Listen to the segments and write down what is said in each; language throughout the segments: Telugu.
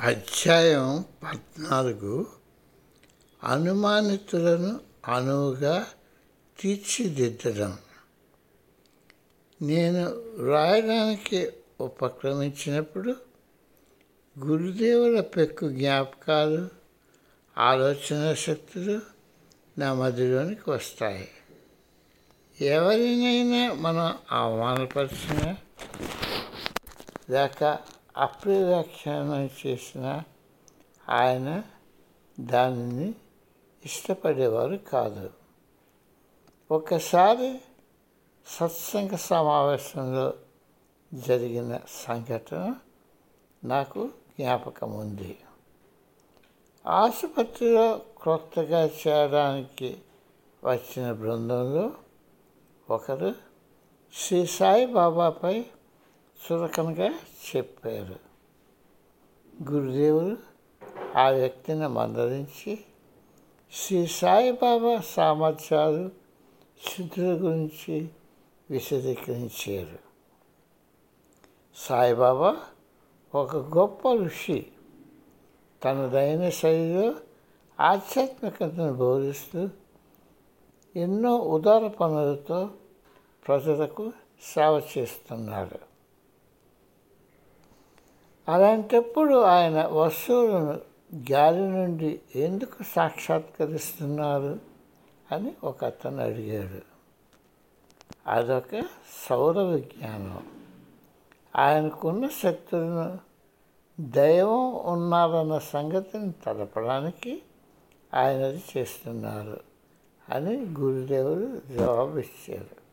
అధ్యాయం పద్నాలుగు. అనుమానితులను అనువుగా తీర్చిదిద్దడం. నేను వ్రాయడానికి ఉపక్రమించినప్పుడు గురుదేవుల పెక్కు జ్ఞాపకాలు ఆలోచన శక్తులు నా మధ్యలోనికి వస్తాయి. ఎవరినైనా మనం అవమానపరిచినా లేక అప్రవ్యాఖ్యానం చేసిన ఆయన దానిని ఇష్టపడేవారు కాదు. ఒకసారి సత్సంగ సమావేశంలో జరిగిన సంఘటన నాకు జ్ఞాపకం ఉంది. ఆసుపత్రిలో క్రొత్తగా చేరడానికి వచ్చిన బృందంలో ఒకరు శ్రీ సాయిబాబాపై చురకనగా చెప్పారు. గురుదేవుడు ఆ వ్యక్తిని మందరించి శ్రీ సాయిబాబా సామర్థ్యాలు సిద్ధుల గురించి విశదీకరించారు. సాయిబాబా ఒక గొప్ప ఋషి. తనదైన శైలిలో ఆధ్యాత్మికతను బోధిస్తూ ఎన్నో ఉదార పనులతో ప్రజలకు సేవ చేస్తున్నాడు. అలాంటప్పుడు ఆయన వస్తువులను గాలి నుండి ఎందుకు సాక్షాత్కరిస్తున్నారు అని ఒక అతను అడిగాడు. అదొక సౌర విజ్ఞానం. ఆయనకున్న శక్తులను దైవం ఉన్నారన్న సంగతిని తెలపడానికి ఆయన అది చేస్తున్నారు అని గురుదేవుడు జవాబిచ్చారు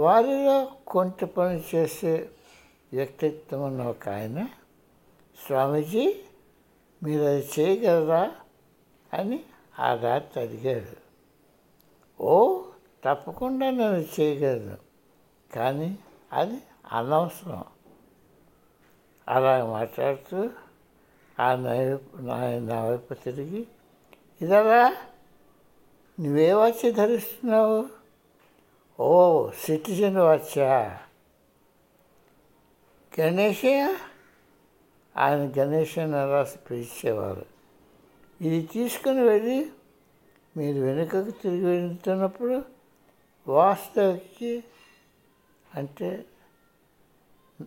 వారిలో కొంత పని చేసే వ్యక్తిత్వం ఉన్న ఒక ఆయన స్వామీజీ మీరు అది చేయగలరా అని ఆ రాత్రి అడిగాడు. ఓ తప్పకుండా నేను చేయగలను కానీ అది అనవసరం. అలా మాట్లాడుతూ ఆ నైపు నా వైపు తిరిగి ఇదరా నువ్వే వచ్చి ధరిస్తున్నావు? ఓ సిటిజన్ వచ్చా గణేషయ్య ఆయన గణేష్ రాసి పిలిచేవారు? ఇది తీసుకుని వెళ్ళి మీరు వెనుకకు తిరిగి వెళ్తున్నప్పుడు వాస్తవికి అంటే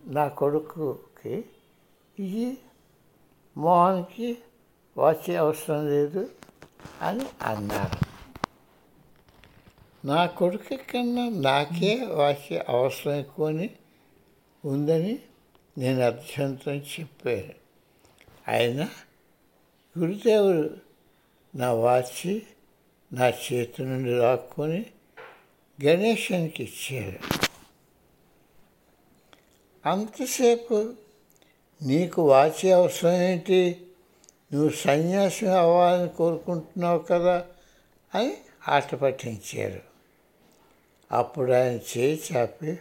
నా కొడుకుకి ఇది మోహన్కి వచ్చే అవసరం లేదు అని అన్నారు. నా కొడుకు కన్నా నాకే వచ్చే అవసరం ఎక్కువని ఉందని నేను అర్థంతో చెప్పాను. ఆయన గురుదేవుడు నా వాచి నా చేతి నుండి లాక్కొని గణేశానికి ఇచ్చారు అంతసేపు నీకు వాచి అవసరం ఏంటి? నువ్వు సన్యాసం అవ్వాలని కోరుకుంటున్నావు కదా అని ఆట పట్టించారు. అప్పుడు ఆయన చేయి చాపి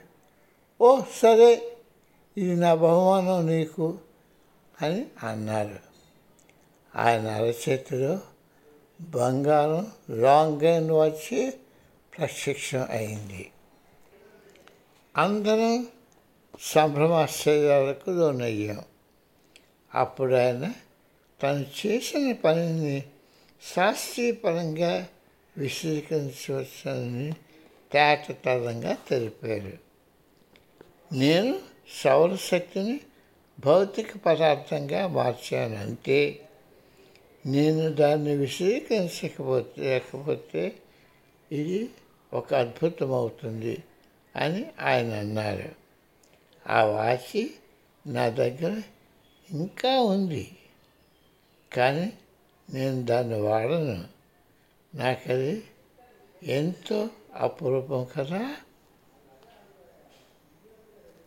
ఓ సరే ఇది నా బహుమానం నీకు అని అన్నారు. ఆయన అరచేతిలో బంగారం లాంగ్ గైన్ వచ్చి ప్రశిక్షణ అయింది. అందరం సంభ్రమాశ్చర్యాలకు లోనయ్యాం. అప్పుడు ఆయన తను చేసిన పనిని శాస్త్రీయపరంగా విశదీకరించవచ్చని తేటతరంగా తెలిపారు. నేను సౌరశక్తిని భౌతిక పదార్థంగా మార్చాను అంతే నేను దాన్ని విశ్వీకరించకపోతే లేకపోతే ఇది ఒక అద్భుతం అవుతుంది అని ఆయన అన్నారు. ఆ వాచి నా దగ్గర ఇంకా ఉంది కానీ నేను దాన్ని వాడను. నాకు అది ఎంతో అపురూపం కదా?